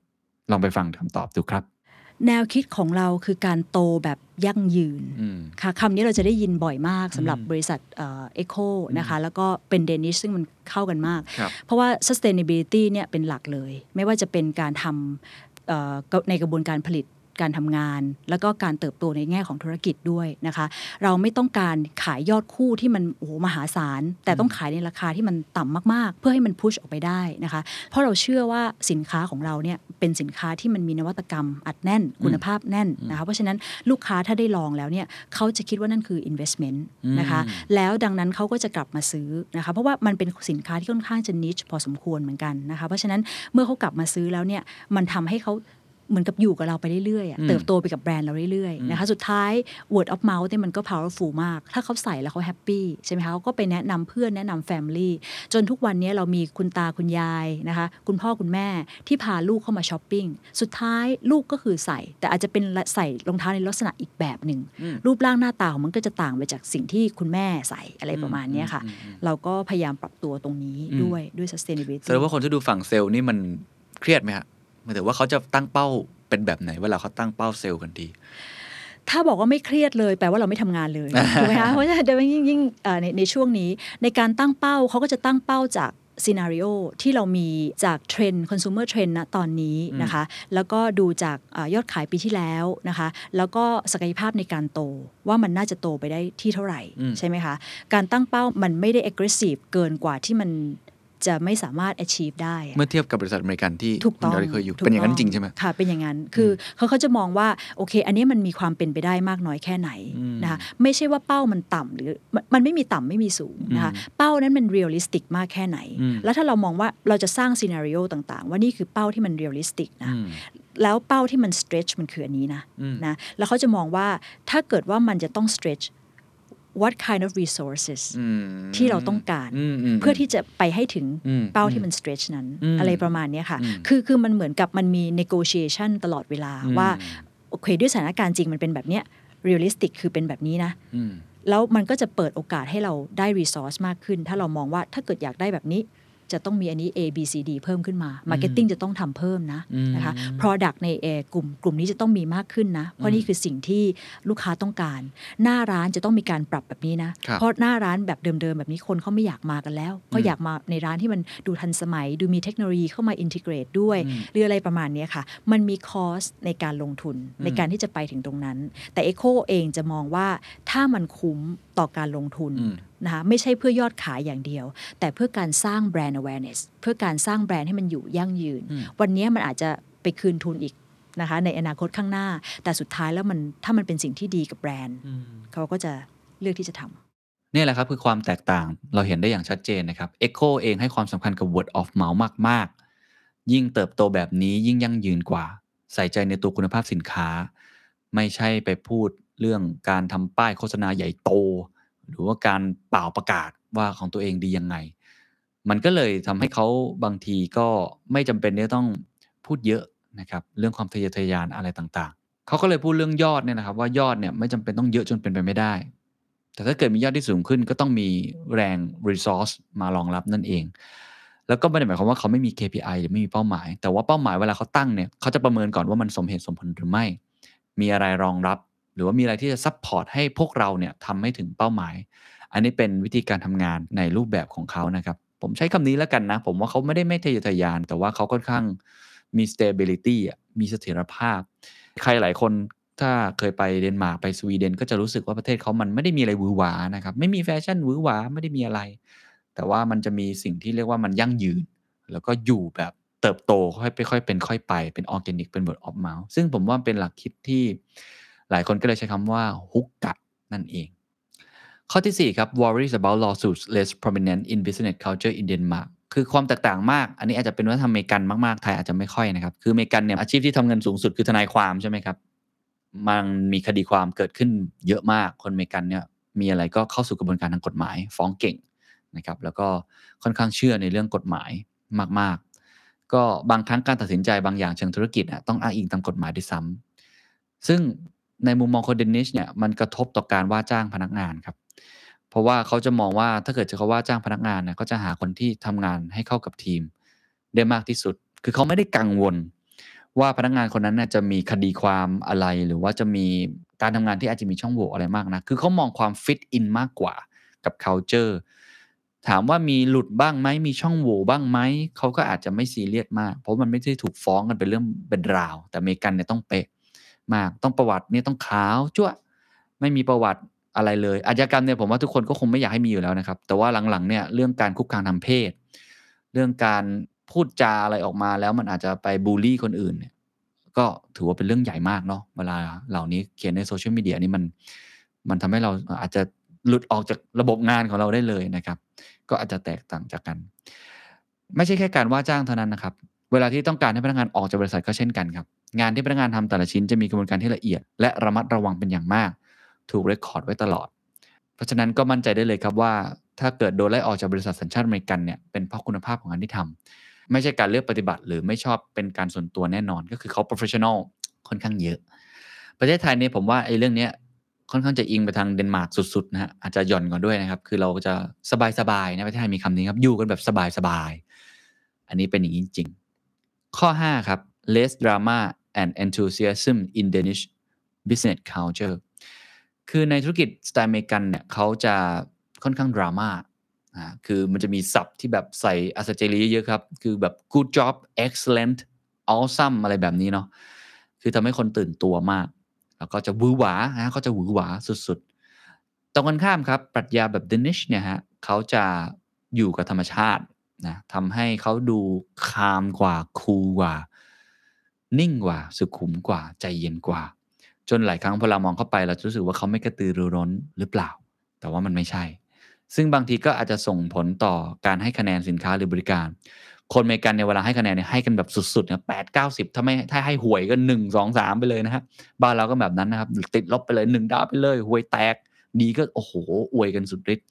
ลองไปฟังคำตอบดูครับ แนวคิดของเราคือการโตแบบยั่งยืนอืมค่ะคำนี้เราจะได้ยินบ่อยมากสำหรับบริษัท ECCO นะคะแล้วก็เป็น Danish ซึ่งมันเข้ากันมากครับเพราะว่า sustainability เนี่ยเป็นหลักเลย ไม่ว่าจะเป็นการทำเอ่อในกระบวนการผลิต การทำงาน แล้วก็การเติบโตในแง่ของธุรกิจด้วยนะคะ เราไม่ต้องการขายยอดคู่ที่มันโอ้โหมหาศาล แต่ต้องขายในราคาที่มันต่ำมากๆ เพื่อให้มันพุชออกไปได้นะคะ เพราะเราเชื่อว่าสินค้าของเราเนี่ยเป็นสินค้าที่มันมีนวัตกรรม อัดแน่นคุณภาพแน่นนะคะเพราะฉะนั้นลูกค้าถ้าได้ลองแล้วเนี่ยเขาจะคิดว่านั่นคือ investment นะคะแล้วดังนั้นเขาก็จะกลับมาซื้อนะคะเพราะว่ามันเป็นสินค้าที่ค่อนข้างจะนิชพอสมควรเหมือนกันนะคะเพราะฉะนั้นเมื่อเขากลับมาซื้อแล้วเนี่ยมันทำให้เขา เหมือนกับอยู่กับเราไปเรื่อยๆอะอืมเติบโตไปกับแบรนด์เราเรื่อยๆนะคะสุดท้าย word of mouth เนี่ยมันก็ powerful มาก ถ้าเขาใส่แล้วเขา happy ใช่ไหมคะเขาก็ไปแนะนำเพื่อนแนะนำ family จนทุกวันนี้เรามีคุณตาคุณยายนะคะคุณพ่อคุณแม่ที่พาลูกเข้ามาช้อปปิ้งสุดท้ายลูกก็คือใส่ แต่อาจจะเป็นใส่รองเท้าในลักษณะอีกแบบหนึ่งรูปร่างหน้าตาของมันก็จะต่างไปจากสิ่งที่คุณแม่ใส่อะไรประมาณเนี้ยค่ะ เราก็พยายามปรับตัวตรงนี้ด้วยด้วย sustainability แสดงว่าคนที่ดูฝั่งเซลล์นี่มันเครียดไหมฮะห มายถึงว่าเขาจะตั้งเป้าเป็นแบบไหนเวลาเขาตั้งเป้าเซลล์กันทีถ้าบอกว่าไม่เครียดเลยแปลว่าเราไม่ทำงานเลยถูกไหมคะเพราะฉะนั้นเดี๋ยวยิ่งยิ่งเอ่อในในช่วงนี้ในการตั้งเป้าเขาก็จะตั้งเป้าจาก scenario ที่เรามีจากเทรนด์ consumer trend ณตอนนี้นะคะ แล้วก็ดูจากเออยอดขายปีที่แล้วนะคะ แล้วก็ศักยภาพในการโตว่ามันน่าจะโตไปได้ที่เท่าไหร่อืมใช่ไหมคะ การตั้งเป้ามันไม่ได้ aggressive เกินกว่าที่มัน จะไม่สามารถ achieve ได้อะเมื่อเทียบกับบริษัทอเมริกันที่ถูกต้องคุณดาริเคยอยู่ถูกเป็นอย่างนั้นต้จริงใช่ไหมค่ะ เป็นอย่างนั้น คือเขาเขาจะมองว่า โอเค อันนี้มันมีความเป็นไปได้มากน้อยแค่ไหนอืมนะคะไม่ใช่ว่าเป้ามันต่ำหรือมันมันไม่มีต่ำไม่มีสูงนะคะเป้านั้นมัน realistic มากแค่ไหนอืมแล้วถ้าเรามองว่าเราจะสร้าง scenario ต่าง ๆ ว่านี่คือเป้าที่มัน realistic นะอืมแล้วเป้าที่มัน stretch มันคืออันนี้นะอืมนะ แล้วเขาจะมองว่าถ้าเกิดว่ามันจะต้อง stretch what kind of resources อืมที่เราต้องการมมเพื่อที่จะไปให้ถึงอืมเป้าที่มัน stretch นั้นอืมอะไรประมาณเนี้ยค่ะอืมคือคือมันเหมือนกับมันมี negotiation ตลอดเวลาอืมว่า โอเคด้วยสถานการณ์จริงมันเป็นแบบเนี้ย realistic คือเป็นแบบนี้นะอืมแล้วมันก็จะเปิดโอกาสให้เราได้ resource มากขึ้น ถ้าเรามองว่าถ้าเกิดอยากได้แบบนี้ จะต้องมีอันนี้ A B C D เพิ่มขึ้นมา Marketing จะต้องทำเพิ่มนะอืมนะคะ Product ในเอ่อกลุ่มกลุ่มนี้จะต้องมีมากขึ้นนะ เพราะนี่คือสิ่งที่ลูกค้าต้องการ หน้าร้านจะต้องมีการปรับแบบนี้นะครับเพราะหน้าร้านแบบเดิมๆ แบบนี้คนเขาไม่อยากมากันแล้วเขาอยากมาในร้านที่มันดูทันสมัย ดูมีเทคโนโลยีเข้ามาอินทิเกรตด้วยหรืออะไรประมาณเนี้ยค่ะ มันมีคอสในการลงทุนในการที่จะไปถึงตรงนั้น แต่ Echo เองจะมองว่าถ้ามันคุ้มต่อการลงทุนอืม นะคะไม่ใช่เพื่อยอดขายอย่างเดียว แต่เพื่อการสร้างแบรนด์ awareness เพื่อการสร้างแบรนด์ให้มันอยู่ยั่งยืน วันนี้มันอาจจะไปคืนทุนอีกนะคะในอนาคตข้างหน้า แต่สุดท้ายแล้วมันถ้ามันเป็นสิ่งที่ดีกับแบรนด์เขาก็จะเลือกที่จะทำนี่แหละครับคือความแตกต่างเราเห็นได้อย่างชัดเจนนะครับ Echo เองให้ความสำคัญกับ word of mouth มาก ๆ ยิ่งเติบโตแบบนี้ยิ่งยั่งยืนกว่า ใส่ใจในตัวคุณภาพสินค้า ไม่ใช่ไปพูดเรื่องการทำป้ายโฆษณาใหญ่โต หรือว่าการเป่าประกาศว่าของตัวเองดียังไง มันก็เลยทำให้เขาบางทีก็ไม่จำเป็นที่ต้องพูดเยอะนะครับเรื่องความทะเยอทะยานอะไรต่างๆ เขาก็เลยพูดเรื่องยอดเนี่ยนะครับว่ายอดเนี่ยไม่จำเป็นต้องเยอะจนเป็นไปไม่ได้ แต่ถ้าเกิดมียอดที่สูงขึ้นก็ต้องมีแรง resource มารองรับนั่นเอง แล้วก็ไม่ได้หมายความว่าเขาไม่มี KPI หรือไม่มีเป้าหมาย แต่ว่าเป้าหมายเวลาเขาตั้งเนี่ยเขาจะประเมินก่อนว่ามันสมเหตุสมผลหรือไม่ มีอะไรรองรับ หรือว่ามีอะไรที่จะ support ให้พวกเราเนี่ยทำให้ถึงเป้าหมาย อันนี้เป็นวิธีการทำงานในรูปแบบของเขานะครับ ผมใช้คำนี้แล้วกันนะ ผมว่าเขาไม่ได้ไม่ทะเยอทะยาน แต่ว่าเขาค่อนข้างมี stability มีเสถียรภาพ ใครหลายคนถ้าเคยไปเดนมาร์กไปสวีเดน ก็จะรู้สึกว่าประเทศเขามันไม่ได้มีอะไรวือหวานะครับ ไม่มีแฟชั่นวือหวาไม่ได้มีอะไร แต่ว่ามันจะมีสิ่งที่เรียกว่ามันยั่งยืน แล้วก็อยู่แบบเติบโตค่อยไปค่อยเป็นค่อยไปเป็นออร์แกนิกเป็น word of mouth ซึ่งผมว่าเป็นหลักคิดที่ หลายคนก็เลยใช้คำว่า hygge นั่นเอง ข้อที่ 4 ครับ worries about lawsuits less prominent in business culture in Denmark คือความแตกต่างมาก อันนี้อาจจะเป็นวัฒนธรรมอเมริกันมากๆ ไทยอาจจะไม่ค่อยนะครับ คืออเมริกันเนี่ยอาชีพที่ทำเงินสูงสุดคือทนายความใช่ไหมครับ มันมีคดีความเกิดขึ้นเยอะมาก คนอเมริกันเนี่ยมีอะไรก็เข้าสู่กระบวนการทางกฎหมาย ฟ้องเก่งนะครับ แล้วก็ค่อนข้างเชื่อในเรื่องกฎหมายมากๆ ก็บางครั้งการตัดสินใจบางอย่างเชิงธุรกิจต้องอ้างอิงตามกฎหมายด้วยซ้ำซึ่ง ในมุมมองคนเดนิชเนี่ยมันกระทบต่อการว่าจ้างพนักงานครับ เพราะว่าเขาจะมองว่าถ้าเกิดจะเขาว่าจ้างพนักงานเนี่ยก็จะหาคนที่ทำงานให้เข้ากับทีม ได้มากที่สุด คือเขาไม่ได้กังวล ว่าพนักงานคนนั้นน่ะจะมีคดีความอะไร หรือว่าจะมีการทำงานที่อาจจะมีช่องโหว่อะไรมากนะคือเขามองความฟิตอินมากกว่ากับ culture ถามว่ามีหลุดบ้างไหมมีช่องโหว่บ้างไหมเขาก็อาจจะไม่ซีเรียสมาก เพราะมันไม่ได้ถูกฟ้องกันเป็นเรื่องเป็นราว แต่เมกันเนี่ยต้องเป๊ะ มาก ต้องประวัติเนี่ยต้องขาวจ้วไม่มีประวัติอะไรเลยอาชญากรรมเนี่ยผมว่าทุกคนก็คงไม่อยากให้มีอยู่แล้วนะครับ แต่ว่าหลังๆเนี่ยเรื่องการคุกคามทางเพศ เรื่องการพูดจาอะไรออกมาแล้วมันอาจจะไปบูลลี่คนอื่นเนี่ยก็ถือว่าเป็นเรื่องใหญ่มากเนาะเวลาเหล่านี้เขียนในโซเชียลมีเดียนี่มันมันทำให้เราอาจจะหลุดออกจากระบบงานของเราได้เลยนะครับ ก็อาจจะแตกต่างจากกัน ไม่ใช่แค่การว่าจ้างเท่านั้นนะครับ เวลาที่ต้องการให้พนักงานออกจากบริษัทก็เช่นกันครับ งานที่พนักงานทำแต่ละชิ้นจะมีกระบวนการที่ละเอียด และระมัดระวังเป็นอย่างมาก ถูก record ไว้ตลอด เพราะฉะนั้นก็มั่นใจได้เลยครับว่า ถ้าเกิดโดนไล่ออกจากบริษัทสัญชาติอเมริกันเนี่ยเป็นเพราะคุณภาพของงานที่ทำไม่ใช่การเลือกปฏิบัติ หรือไม่ชอบเป็นการส่วนตัวแน่นอน ก็คือเขา professional ค่อนข้างเยอะ ประเทศไทยเนี่ยผมว่าไอ้เรื่องเนี้ยค่อนข้างจะอิงไปทางเดนมาร์กสุดๆนะฮะอาจจะหย่อนก่อนด้วยนะครับ คือเราจะสบายๆนะประเทศไทยมีคำนี้ครับอยู่กันแบบสบายๆอันนี้เป็นอย่างนี้จริง ข้อ 5 ครับ less drama and enthusiasm in Danish business culture คือในธุรกิจสไตล์อเมริกันเนี่ยเขาจะค่อนข้างดราม่าอ่าคือมันจะมีศัพท์ที่แบบใส่อัศจรรย์เยอะๆครับ คือแบบ good job excellent awesome อะไรแบบนี้เนาะ คือทำให้คนตื่นตัวมาก แล้วก็จะวือหวานะเขาจะวือหวาสุดๆ ตรงกันข้ามครับ ปรัชญาแบบเดนิชเนี่ยฮะเขาจะอยู่กับธรรมชาติ นะทำให้เขาดูคามกว่าคูลกว่า นิ่งกว่า สุขุมกว่า ใจเย็นกว่า จนหลายครั้งพอเรามองเข้าไปเราจะรู้สึกว่าเขาไม่กระตือรือร้นหรือเปล่า แต่ว่ามันไม่ใช่ ซึ่งบางทีก็อาจจะส่งผลต่อการให้คะแนนสินค้าหรือบริการ คนอเมริกันในเวลาให้คะแนนเนี่ยให้กันแบบสุดๆเนี่ยแปดเก้าสิบถ้าไม่ถ้าให้หวยก็หนึ่งสองสามไปเลยนะฮะบ้านเราก็แบบนั้นนะครับติดลบไปเลยหนึ่งดาวไปเลยหวยแตกดีก็โอ้โหอวยกันสุดฤทธิ์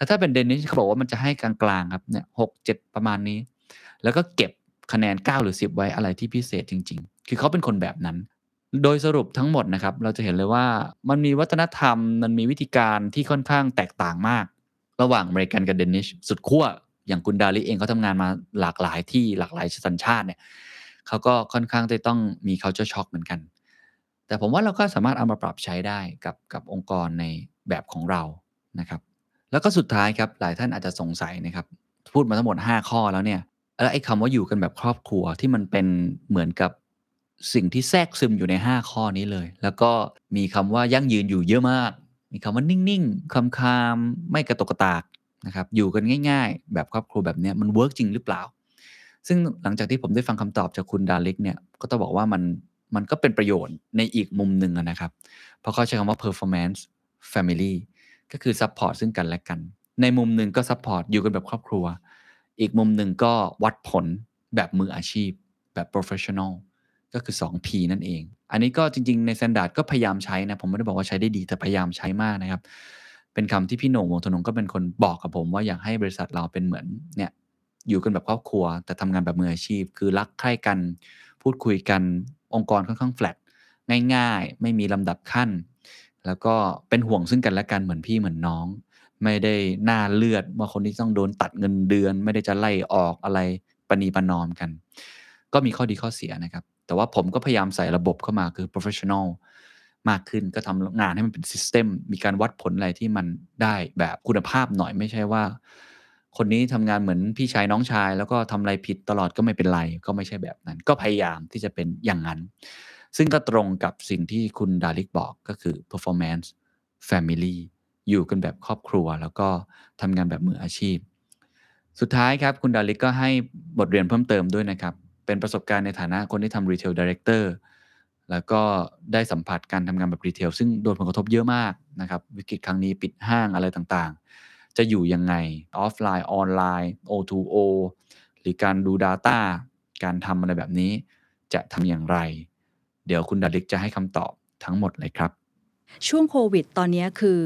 แต่ถ้าเป็นเดนนิสเขาบอกว่ามันจะให้กลางๆครับเนี่ยหกเจ็ดประมาณนี้ แล้วก็เก็บคะแนน 9 หรือ 10 ไว้อะไรที่พิเศษจริง ๆ คือเขาเป็นคนแบบนั้น โดยสรุปทั้งหมดนะครับ เราจะเห็นเลยว่ามันมีวัฒนธรรม มันมีวิธีการที่ค่อนข้างแตกต่างมาก ระหว่างอเมริกันกับเดนิชสุดขั้วอย่างคุณดาลิเองเขาทำงานมาหลากหลายที่หลากหลายสัญชาติเนี่ยเขาก็ค่อนข้างจะต้องมี culture shock เหมือนกัน แต่ผมว่าเราก็สามารถเอามาปรับใช้ได้กับกับองค์กรในแบบของเรานะครับ แล้วก็สุดท้ายครับหลายท่านอาจจะสงสัยนะครับ พูดมาทั้งหมด 5 ข้อแล้วเนี่ยแล้วไอ้คำว่าอยู่กันแบบครอบครัวที่มันเป็นเหมือนกับสิ่งที่แทรกซึมอยู่ใน 5 ข้อนี้เลย แล้วก็มีคำว่ายั่งยืนอยู่เยอะมาก มีคำว่านิ่งๆคำคามไม่กระโตกกระตากนะครับอยู่กันง่าย ๆ แบบครอบครัวแบบนี้มัน work จริงหรือเปล่า ซึ่งหลังจากที่ผมได้ฟังคำตอบจากคุณดาริกเนี่ยก็ต้องบอกว่ามันมันก็เป็นประโยชน์ในอีกมุมหนึ่งนะครับ เพราะเขาใช้คำว่า performance family ก็คือ support ซึ่งกันและกัน ในมุมหนึ่งก็ support อยู่กันแบบครอบครัว อีกมุมหนึ่งก็วัดผลแบบมืออาชีพ แบบ professional ก็คือ 2P นั่นเอง อันนี้ก็จริง ๆ ใน standard ก็พยายามใช้นะ ผมไม่ได้บอกว่าใช้ได้ดี แต่พยายามใช้มากนะครับ เป็นคำที่พี่โหน่งวงธนงก็เป็นคนบอกกับผมว่าอยากให้บริษัทเราเป็นเหมือนเนี่ยอยู่กันแบบครอบครัว แต่ทำงานแบบมืออาชีพ คือรักใคร่กัน พูดคุยกัน องค์กรค่อนข้างแฟลตง่าย ๆ ไม่มีลำดับขั้น แล้วก็เป็นห่วงซึ่งกันและกันเหมือนพี่เหมือนน้อง ไม่ได้หน้าเลือดว่าคนที่ต้องโดนตัดเงินเดือน ไม่ได้จะไล่ออกอะไรปณีประนอมกัน ก็มีข้อดีข้อเสียนะครับ แต่ว่าผมก็พยายามใส่ระบบเข้ามาคือ professional มากขึ้นก็ทำงานให้มันเป็น system มีการวัดผลอะไรที่มันได้แบบคุณภาพหน่อยไม่ใช่ว่า คนนี้ทำงานเหมือนพี่ชายน้องชาย แล้วก็ทำอะไรผิดตลอดก็ไม่เป็นไร ก็ไม่ใช่แบบนั้น ก็พยายามที่จะเป็นอย่างนั้น ซึ่งก็ตรงกับสิ่งที่คุณดาริกบอกก็คือ performance family อยู่กันแบบครอบครัว แล้วก็ทำงานแบบมืออาชีพ สุดท้ายครับคุณดาริกก็ให้บทเรียนเพิ่มเติมด้วยนะครับ เป็นประสบการณ์ในฐานะคนที่ทำ retail director แล้วก็ได้สัมผัสการทำงานแบบ retail ซึ่งโดนผลกระทบเยอะมากนะครับวิกฤตครั้งนี้ปิดห้างอะไรต่างๆ จะอยู่ยังไงออฟไลน์ออนไลน์ O2O หรือการดู Data การทำอะไรแบบนี้จะทำอย่างไร เดี๋ยวคุณดาริกจะให้คำตอบทั้งหมดเลยครับ ช่วงโควิด ตอนนี้คือ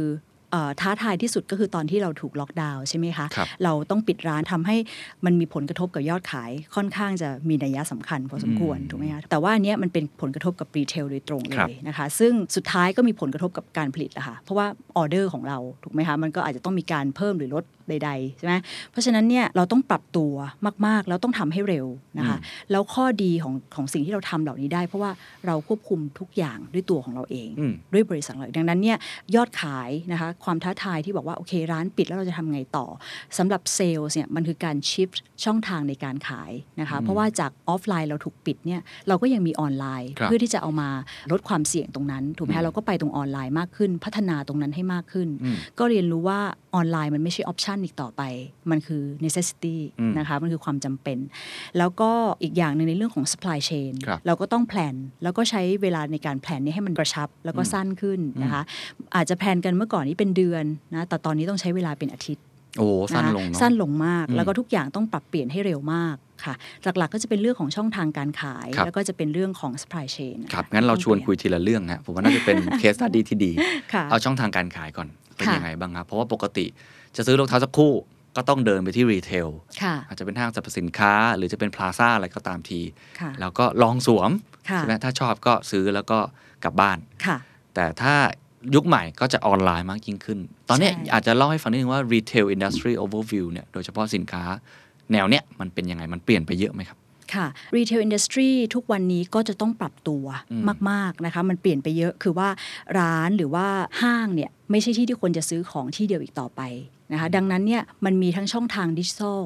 เอ่อท้าทายที่สุดก็คือตอนที่เราถูกล็อกดาวน์ใช่ไหมคะครับเราต้องปิดร้านทำให้มันมีผลกระทบกับยอดขาย ค่อนข้างจะมีนัยสำคัญพอสมควรอืมถูกไหมคะแต่ว่าอันเนี้ยมันเป็นผลกระทบกับรีเทลโดยตรงเลครับยนะคะซึ่งสุดท้ายก็มีผลกระทบกับการผลิตอะค่ะเพราะว่าออเดอร์ของเราถูกไหมคะมันก็อาจจะต้องมีการเพิ่มหรือลดใดๆใช่ไหมเพราะฉะนั้นเนี่ยเราต้องปรับตัวมากๆ แล้วต้องทำให้เร็วนะคะแล้วข้อดีของของสิ่งที่เราทำเหล่านี้ได้ เพราะว่าเราควบคุมทุกอย่างด้วยตัวของเราเองอืมด้วยบริษัทเราดังนั้นเนี่ยยอดขายนะคะความท้าทายที่บอกว่าโอเคร้านปิดแล้วเราจะทำไงต่อสำหรับเซลล์เนี่ยมันคือการ shift ช่องทางในการขายนะคะเพราะว่าจากออฟไลน์เราถูกปิดเนี่ยเราก็ยังมีออนไลน์ครับเพื่อที่จะเอามาลดความเสี่ยงตรงนั้นถูกไหมอืมเราก็ไปตรงออนไลน์มากขึ้น พัฒนาตรงนั้นให้มากขึ้นอืมก็เรียนรู้ว่าออนไลน์มันไม่ใช่ option อีกต่อไป มันคือ necessity อืมนะคะมันคือความจำเป็น แล้วก็อีกอย่างหนึ่งในเรื่องของ supply chain ครับเราก็ต้อง plan แล้วก็ใช้เวลาในการ plan นี้ให้มันกระชับแล้วก็สั้นขึ้นนะคะอาจจะ plan กันเมื่อก่อนนี้เป็นเดือนนะแต่ตอนนี้ต้องใช้เวลาเป็นอาทิตย์โอ้สั้นนะคะลงเนาะสั้นลงมากอืมแล้วก็ทุกอย่างต้องปรับเปลี่ยนให้เร็วมากค่ะ หลักๆก็จะเป็นเรื่องของช่องทางการขายครับแล้วก็จะเป็นเรื่องของ supply chain ครับะะงั้นเราชวนต้องปคุลี่ยทีละเรื่องฮะผมว่าน่าจะเป็น case study ที่ดีค่ะเอาช่องทางการขายก่อน เป็นค่ะยังไงบ้างครับ เพราะว่าปกติจะซื้อรองเท้าสักคู่ก็ต้องเดินไปที่ retail ค่ะอาจจะเป็นห้างสรรพสินค้า หรือจะเป็นพลาซ่าอะไรก็ตามทีค่ะแล้วก็ลองสวมค่ะใช่ไหมถ้าชอบก็ซื้อแล้วก็กลับบ้านค่ะแต่ถ้ายุคใหม่ก็จะออนไลน์มากยิ่งขึ้น ตอนเนี้ยใช่อาจจะเล่าให้ฟังนิดนึงว่า retail industry overview เนี่ยโดยเฉพาะสินค้าแนวเนี้ยมันเป็นยังไงมันเปลี่ยนไปเยอะไหมครับ ค่ะ retail industry ทุกวันนี้ก็จะต้องปรับตัวอืมมาก ๆ นะคะ มันเปลี่ยนไปเยอะคือว่าร้านหรือว่าห้างเนี่ยไม่ใช่ที่ที่คนจะซื้อของที่เดียวอีกต่อไปนะคะดังนั้นเนี่ยมันมีทั้งช่องทางดิจิทัล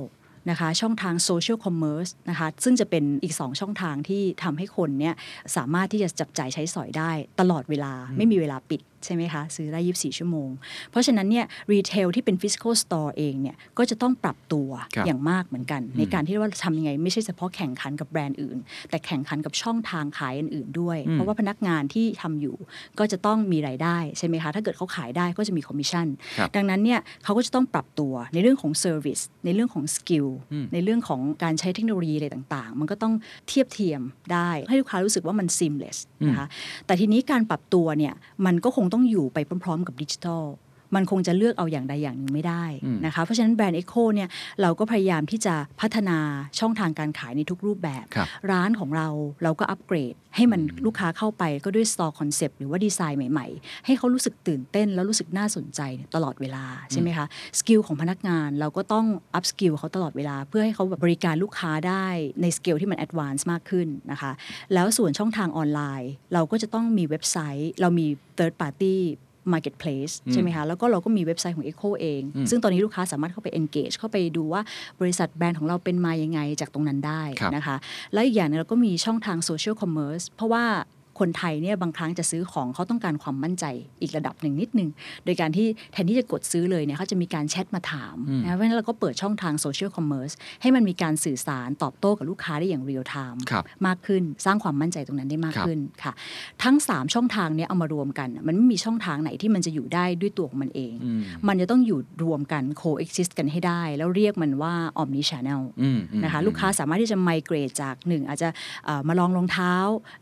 นะคะช่องทาง social commerce นะคะซึ่งจะเป็นอีก 2 ช่องทางที่ทำให้คนเนี่ยสามารถที่จะจับจ่ายใช้สอยได้ตลอดเวลาไม่มีเวลาปิดใช่ไหมคะ ซื้อได้ 24 ชั่วโมง เพราะฉะนั้นเนี่ย retail ที่เป็น physical store เองเนี่ยก็จะต้องปรับตัวครับอย่างมากเหมือนกัน ในการที่ว่าทำยังไง ไม่ใช่เฉพาะแข่งขันกับแบรนด์อื่น แต่แข่งขันกับช่องทางขายอื่นๆด้วยอืมเพราะว่าพนักงานที่ทำอยู่ก็จะต้องมีรายได้ใช่ไหมคะถ้าเกิดเขาขายได้ก็จะมีคอมมิชชั่นครับดังนั้นเนี่ยเขาก็จะต้องปรับตัวในเรื่องของ service ในเรื่องของ skill อืมในเรื่องของการใช้เทคโนโลยีอะไรต่างๆ มันก็ต้องเทียบเทียมได้ให้ลูกค้ารู้สึกว่ามัน seamless นะคะแต่ทีนี้การปรับตัวเนี่ยมันก็คงต้องอยู่ไปพร้อม ๆ กับดิจิทัล มันคงจะเลือกเอาอย่างใดอย่างหนึ่งไม่ได้อืมนะคะเพราะฉะนั้นแบรนด์ ECCO เนี่ยเราก็พยายามที่จะพัฒนาช่องทางการขายในทุกรูปแบบครับร้านของเราเราก็อัปเกรด ให้มันลูกค้าเข้าไปก็ด้วย store concept หรือว่าดีไซน์ใหม่ๆ ให้เขารู้สึกตื่นเต้นแล้วรู้สึกน่าสนใจตลอดเวลาใช่ไหมคะ skill ของพนักงานเราก็ต้อง upskill เขาตลอดเวลา เพื่อให้เขาแบบบริการลูกค้าได้ในสเกลที่มัน advance มากขึ้นนะคะแล้วส่วนช่องทางออนไลน์ เราก็จะต้องมีเว็บไซต์ เรามี third party marketplace ใช่ไหมคะ แล้วก็เราก็มีเว็บไซต์ของ ECCO เองอืมซึ่งตอนนี้ลูกค้าสามารถเข้าไป engage เข้าไปดูว่าบริษัทแบรนด์ของเราเป็นมายังไงจากตรงนั้นได้ครับนะคะ และอีกอย่างหนึงเราก็มีช่องทาง social commerce เพราะว่า คนไทยเนี่ยบางครั้งจะซื้อของเขาต้องการความมั่นใจอีกระดับหนึ่งนิดนึง โดยการที่แทนที่จะกดซื้อเลยเนี่ยเขาจะมีการแชทมาถามอืมนะเพราะฉะนั้นเราก็เปิดช่องทาง social commerce ให้มันมีการสื่อสารตอบโต้กับลูกค้าได้อย่าง real time ครับมากขึ้นสร้างความมั่นใจตรงนั้นได้มากครับขึ้นค่ะ ทั้ง 3 ช่องทางเนี้ยเอามารวมกัน มันไม่มีช่องทางไหนที่มันจะอยู่ได้ด้วยตัวของมันเองอืมมันจะต้องอยู่รวมกัน coexist กันให้ได้ แล้วเรียกมันว่า omni channel อืมอืมนะคะลูกค้าสามารถที่จะไมเกรดจากหนึ่งอาจจะเอ่อมาลองรองเท้า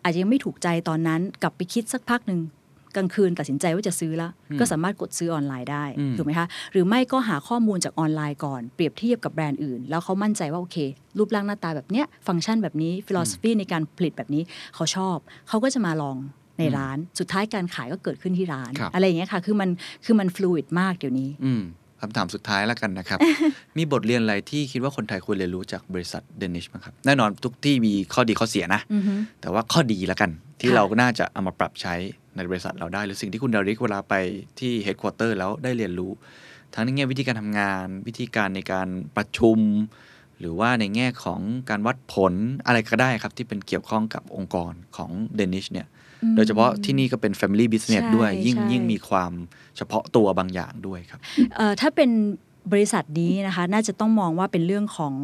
อาจจะยังไม่ถูกใจตอนนั้นกลับไปคิดสักพักหนึ่งกลางคืนตัดสินใจว่าจะซื้อแล้ว ก็สามารถกดซื้อออนไลน์ได้อืมถูกไหมคะหรือไม่ก็หาข้อมูลจากออนไลน์ก่อนเปรียบเทียบกับแบรนด์อื่น แล้วเขามั่นใจว่าโอเค รูปร่างหน้าตาแบบเนี้ยฟังก์ชันแบบนี้ฟิโลสฟีในการผลิตแบบนี้เขาชอบ เขาก็จะมาลองในร้านสุดท้ายการขายก็เกิดขึ้นที่ร้านครับอะไรอย่างเงี้ยค่ะ คือมันคือมันฟลูอิดมากเดี๋ยวนี้อืม คำถามสุดท้ายแล้วกันนะครับ มีบทเรียนอะไรที่คิดว่าคนไทยควรเรียนรู้จากบริษัทเดนิชบ้างครับ แน่นอนทุกที่มีข้อดีข้อเสียนะอือฮึแต่ว่าข้อดีแล้วกัน ที่ค่ะเราก็น่าจะเอามาปรับใช้ในบริษัทเราได้ หรือสิ่งที่คุณดาริกเวลาไปที่เฮดค q u เตอร์แล้วได้เรียนรู้ ทั้งในแง่วิธีการทำงาน วิธีการในการประชุม หรือว่าในแง่ของการวัดผลอะไรก็ได้ครับ ที่เป็นเกี่ยวข้องกับองค์กรของเดนิชเนี่ย โดยเฉพาะที่นี่ก็เป็น Family Business ใช่ด้วย ยิ่งใช่ยิ่งมีความเฉพาะตัวบางอย่างด้วยครับเอ่อถ้าเป็นบริษัทนี้นะคะ น่าจะต้องมองว่าเป็นเรื่องของ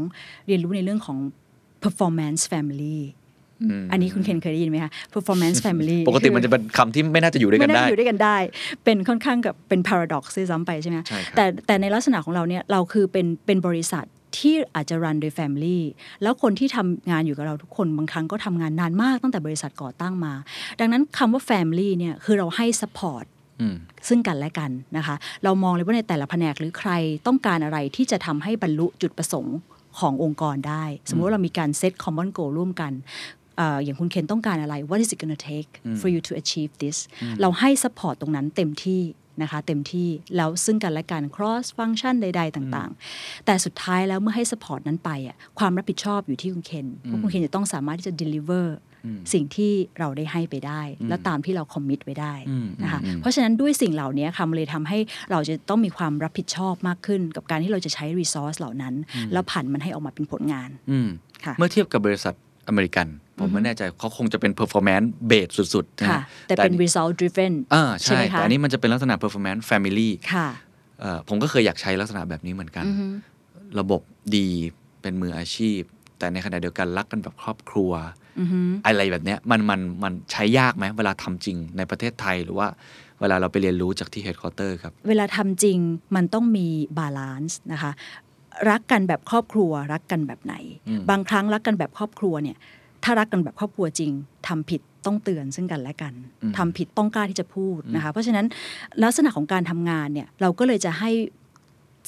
เรียนรู้ในเรื่องของ performance family อืมอันนี้คุณเคนเคยได้ยินไหมคะ performance family ปกติมันจะเป็นคำที่ไม่น่าจะอยู่ด้วยกันไม่ได้น่าอยู่ด้วยกันได้ เป็นค่อนข้างกับเป็น paradox ด้วยซ้ำไปใช่ไหมใช่ครับแต่แต่ในลักษณะของเราเนี่ยเราคือเป็นเป็นบริษัท ที่อาจจะรันโดย Family แล้วคนที่ทำงานอยู่กับเราทุกคนบางครั้งก็ทำงานนานมากตั้งแต่บริษัทก่อตั้งมา ดังนั้นคำว่า Family เนี่ยคือเราให้ support อืมซึ่งกันและกันนะคะ เรามองเลยว่าในแต่ละแผนกหรือใครต้องการอะไรที่จะทำให้บรรลุจุดประสงค์ขององค์กรได้ สมมติว่าเรามีการเซต common goal ร่วมกันเอ่ออย่างคุณเคนต้องการอะไร what is it gonna take for you to achieve this เราให้ support ตรงนั้นเต็มที่ นะคะเต็มที่แล้วซึ่งกันและกัน cross function ใด ๆ ต่างๆ แต่สุดท้ายแล้วเมื่อให้ support นั้นไปอะความรับผิดชอบอยู่ที่คุณเคนว่าคุณเคนจะต้องสามารถที่จะ deliver สิ่งที่เราได้ให้ไปได้ แล้วตามที่เราคอมมิตไว้ได้อืมนะคะอืมเพราะฉะนั้นด้วยสิ่งเหล่านี้ค่ะมันเลยทำให้เราจะต้องมีความรับผิดชอบมากขึ้น กับการที่เราจะใช้รีซอสเหล่านั้น แล้วผันมันให้ออกมาเป็นผลงานอืมค่ะเมื่อเทียบกับบริษัทอเมริกัน ผมไม่แน่ใจเขาคงจะเป็น performance based สุดๆนะค่ะฮะแต่เป็นอั result driven อ่าใช่ใช่ไหมคะแต่อันนี้มันจะเป็นลักษณะ performance family ค่ะเอ่อผมก็เคยอยากใช้ลักษณะแบบนี้เหมือนกันอือฮึระบบดีเป็นมืออาชีพ แต่ในขณะเดียวกันรักกันแบบครอบครัวอือฮึอะไรแบบเนี้ยมันมันมันใช้ยากไหมเวลาทำจริงในประเทศไทยหรือว่าเวลาเราไปเรียนรู้จากที่ headquarter ครับเวลาทำจริงมันต้องมี balance นะคะรักกันแบบครอบครัว รักกันแบบไหนอืมบางครั้งรักกันแบบครอบครัวเนี่ย ถ้ารักกันแบบครอบครัวจริงทำผิดต้องเตือนซึ่งกันและกันทำผิดต้องกล้าที่จะพูดนะคะ เพราะฉะนั้นลักษณะของการทำงานเนี่ยเราก็เลยจะให้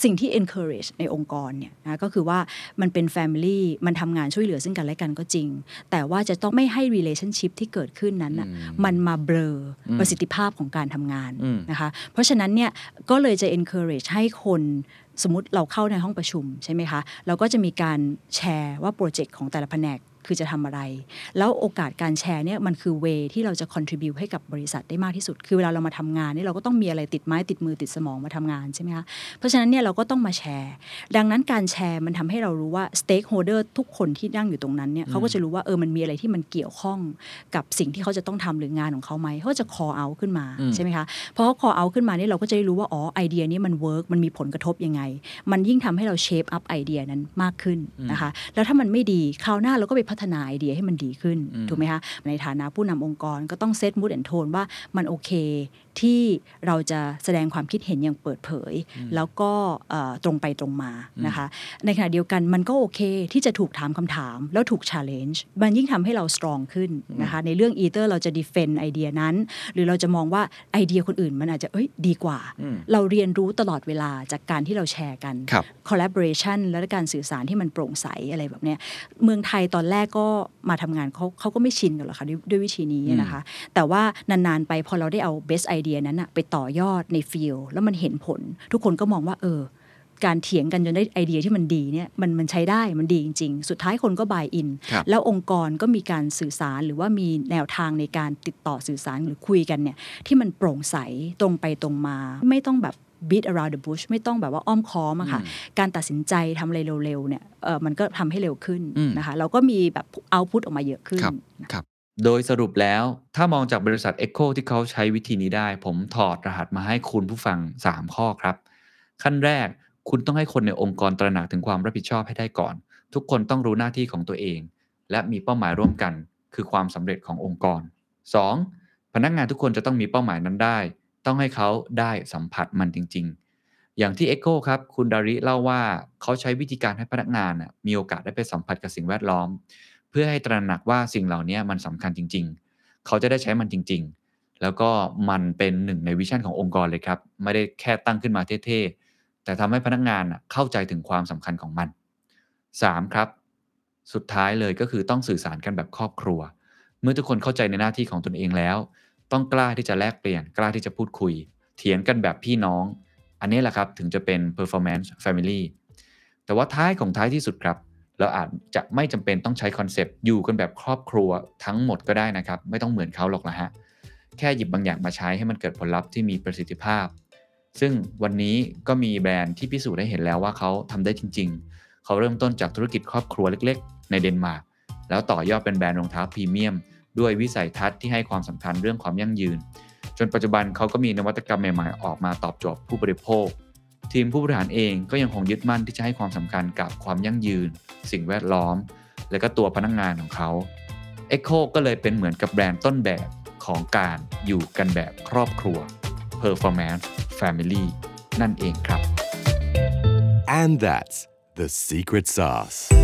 สิ่งที่ encourage ในองค์กรเนี่ยนะก็คือว่ามันเป็น family มันทำงานช่วยเหลือซึ่งกันและกันก็จริง แต่ว่าจะต้องไม่ให้ relationship ที่เกิดขึ้นนั้นน่ะมันมาเบลออประสิทธิภาพของการทำงานอืมนะคะเพราะฉะนั้นเนี่ยก็เลยจะ encourage ให้คนสมมติเราเข้าในห้องประชุมใช่ไหมคะ เราก็จะมีการแชร์ว่าโปรเจกต์ของแต่ละแผนก คือจะทำอะไร แล้วโอกาสการแชร์เนี่ยมันคือเวที่เราจะ contribute ให้กับบริษัทได้มากที่สุด คือเวลาเรามาทำงานเนี่ยเราก็ต้องมีอะไรติดไม้ติดมือติดสมองมาทำงานใช่ไหมคะเพราะฉะนั้นเนี่ยเราก็ต้องมาแชร์ ดังนั้นการแชร์มันทำให้เรารู้ว่า stakeholder ทุกคนที่นั่งอยู่ตรงนั้นเนี่ยเขาก็จะรู้ว่าเออมันมีอะไรที่มันเกี่ยวข้องกับสิ่งที่เขาจะต้องทำหรืองานของเขาไหมเขาก็จะ call out ขึ้นมาใช่ไหมคะเพราะเขา call out ขึ้นมาเนี่ยเราก็จะได้รู้ว่าอ๋อไอเดียนี้มัน work มันมีผลกระทบยังไง มันยิ่งทำให้เรา shape up ไอเดียนั้นมากขึ้นนะคะแล้วถ้ามันไม่ดีคราวหน้าเราก็ไปพัฒนาไอเดียให้มันดีขึ้นถูกไหมคะในฐานะผู้นำองค์กรก็ต้องเซตมูดแอนโทนว่ามันโอเค ที่เราจะแสดงความคิดเห็นอย่างเปิดเผย แล้วก็เอ่อตรงไปตรงมานะคะในขณะเดียวกันมันก็โอเคที่จะถูกถามคำถาม แล้วถูก challenge มันยิ่งทำให้เรา strong ขึ้นนะคะในเรื่อง either เราจะ defend ไอเดียนั้น หรือเราจะมองว่าไอเดียคนอื่นมันอาจจะเอ้ยดีกว่า เราเรียนรู้ตลอดเวลาจากการที่เราแชร์กันครับ collaboration และการสื่อสารที่มันโปร่งใสอะไรแบบเนี้ยเมืองไทยตอนแรกก็มาทำงานเขาเขาก็ไม่ชินกันหรอกค่ะด้วยด้วยวิธีนี้นะคะ แต่ว่านานๆไปพอเราได้เอา best idea นั้นอะไปต่อยอดใน field แล้วมันเห็นผล ทุกคนก็มองว่าเออ การเถียงกันจนได้ไอเดียที่มันดีเนี่ยมันมันใช้ได้มันดีจริง ๆ สุดท้ายคนก็ buy in ครับแล้วองค์กรก็มีการสื่อสารหรือว่ามีแนวทางในการติดต่อสื่อสารหรือคุยกันเนี่ยที่มันโปร่งใสตรงไปตรงมา ไม่ต้องแบบ beat around the bush ไม่ต้องแบบว่าอ้อมค้อมอะค่ะ การตัดสินใจทำอะไรเร็วๆเนี่ยเออมันก็ทำให้เร็วขึ้นอืมนะคะ เราก็มีแบบเอาพุตออกมาเยอะขึ้นครับครับ โดยสรุปแล้วถ้ามองจากบริษัท Echo ที่เขาใช้วิธีนี้ได้ ผมถอดรหัสมาให้คุณผู้ฟัง 3 ข้อครับ ขั้นแรกคุณต้องให้คนในองค์กรตระหนักถึงความรับผิดชอบให้ได้ก่อน ทุกคนต้องรู้หน้าที่ของตัวเอง และมีเป้าหมายร่วมกัน คือความสำเร็จขององค์กร 2. พนักงานทุกคนจะต้องมีเป้าหมายนั้นได้ ต้องให้เขาได้สัมผัสมันจริง ๆ อย่างที่ Echo ครับคุณดาริเล่าว่าเขาใช้วิธีการให้พนักงานมีโอกาสได้ไปสัมผัสกับสิ่งแวดล้อม พื่อให้ตระหนักว่าสิ่งเหล่านี้มันสำคัญจริง ๆ เขาจะได้ใช้มันจริง ๆ แล้วก็มันเป็นหนึ่งในวิชั่นขององค์กรเลยครับ ไม่ได้แค่ตั้งขึ้นมาเท่ๆ แต่ทำให้พนักงานเข้าใจถึงความสำคัญของมัน 3. ครับ สุดท้ายเลยก็คือต้องสื่อสารกันแบบครอบครัว เมื่อทุกคนเข้าใจในหน้าที่ของตนเองแล้ว ต้องกล้าที่จะแลกเปลี่ยน กล้าที่จะพูดคุย เถียงกันแบบพี่น้อง อันนี้แหละครับถึงจะเป็น performance family แต่ว่าท้ายของท้ายที่สุดครับ เราอาจจะไม่จำเป็นต้องใช้คอนเซปต์อยู่กันแบบครอบครัวทั้งหมดก็ได้นะครับ ไม่ต้องเหมือนเขาหรอกนะฮะแค่หยิบบางอย่างมาใช้ให้มันเกิดผลลัพธ์ที่มีประสิทธิภาพ ซึ่งวันนี้ก็มีแบรนด์ที่พิสูจน์ได้เห็นแล้วว่าเขาทำได้จริง ๆ เขาเริ่มต้นจากธุรกิจครอบครัวเล็ก ๆ ในเดนมาร์กแล้วต่อยอดเป็นแบรนด์รองเท้าพรีเมียมด้วยวิสัยทัศน์ที่ให้ความสำคัญเรื่องความยั่งยืน จนปัจจุบันเขาก็มีนวัตกรรมใหม่ๆ ออกมาตอบโจทย์ผู้บริโภค ทีมผู้บริหารเองก็ยังคงยึดมั่นที่จะให้ความสำคัญกับความยั่งยืน สิ่งแวดล้อม และก็ตัวพนักงงานของเขา Echo ก็เลยเป็นเหมือนกับแบรนด์ต้นแบบของการอยู่กันแบบครอบครัว Performance Family นั่นเองครับ And that's the secret sauce.